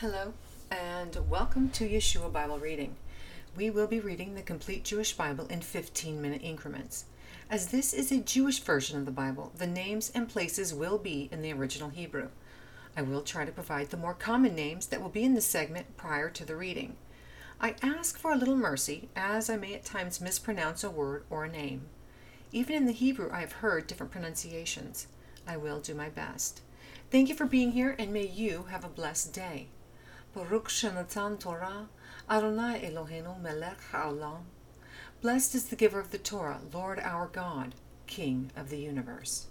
Hello, and welcome to Yeshua Bible Reading. We will be reading the complete Jewish Bible in 15 minute increments. As this is a Jewish version of the Bible, the names and places will be in the original Hebrew. I will try to provide the more common names that will be in the segment prior to the reading. I ask for a little mercy, as I may at times mispronounce a word or a name. Even in the Hebrew, I have heard different pronunciations. I will do my best. Thank you for being here, and may you have a blessed day. Baruch Shenatan Torah, Adonai Eloheinu melech haolam. Blessed is the giver of the Torah, Lord our God, King of the universe.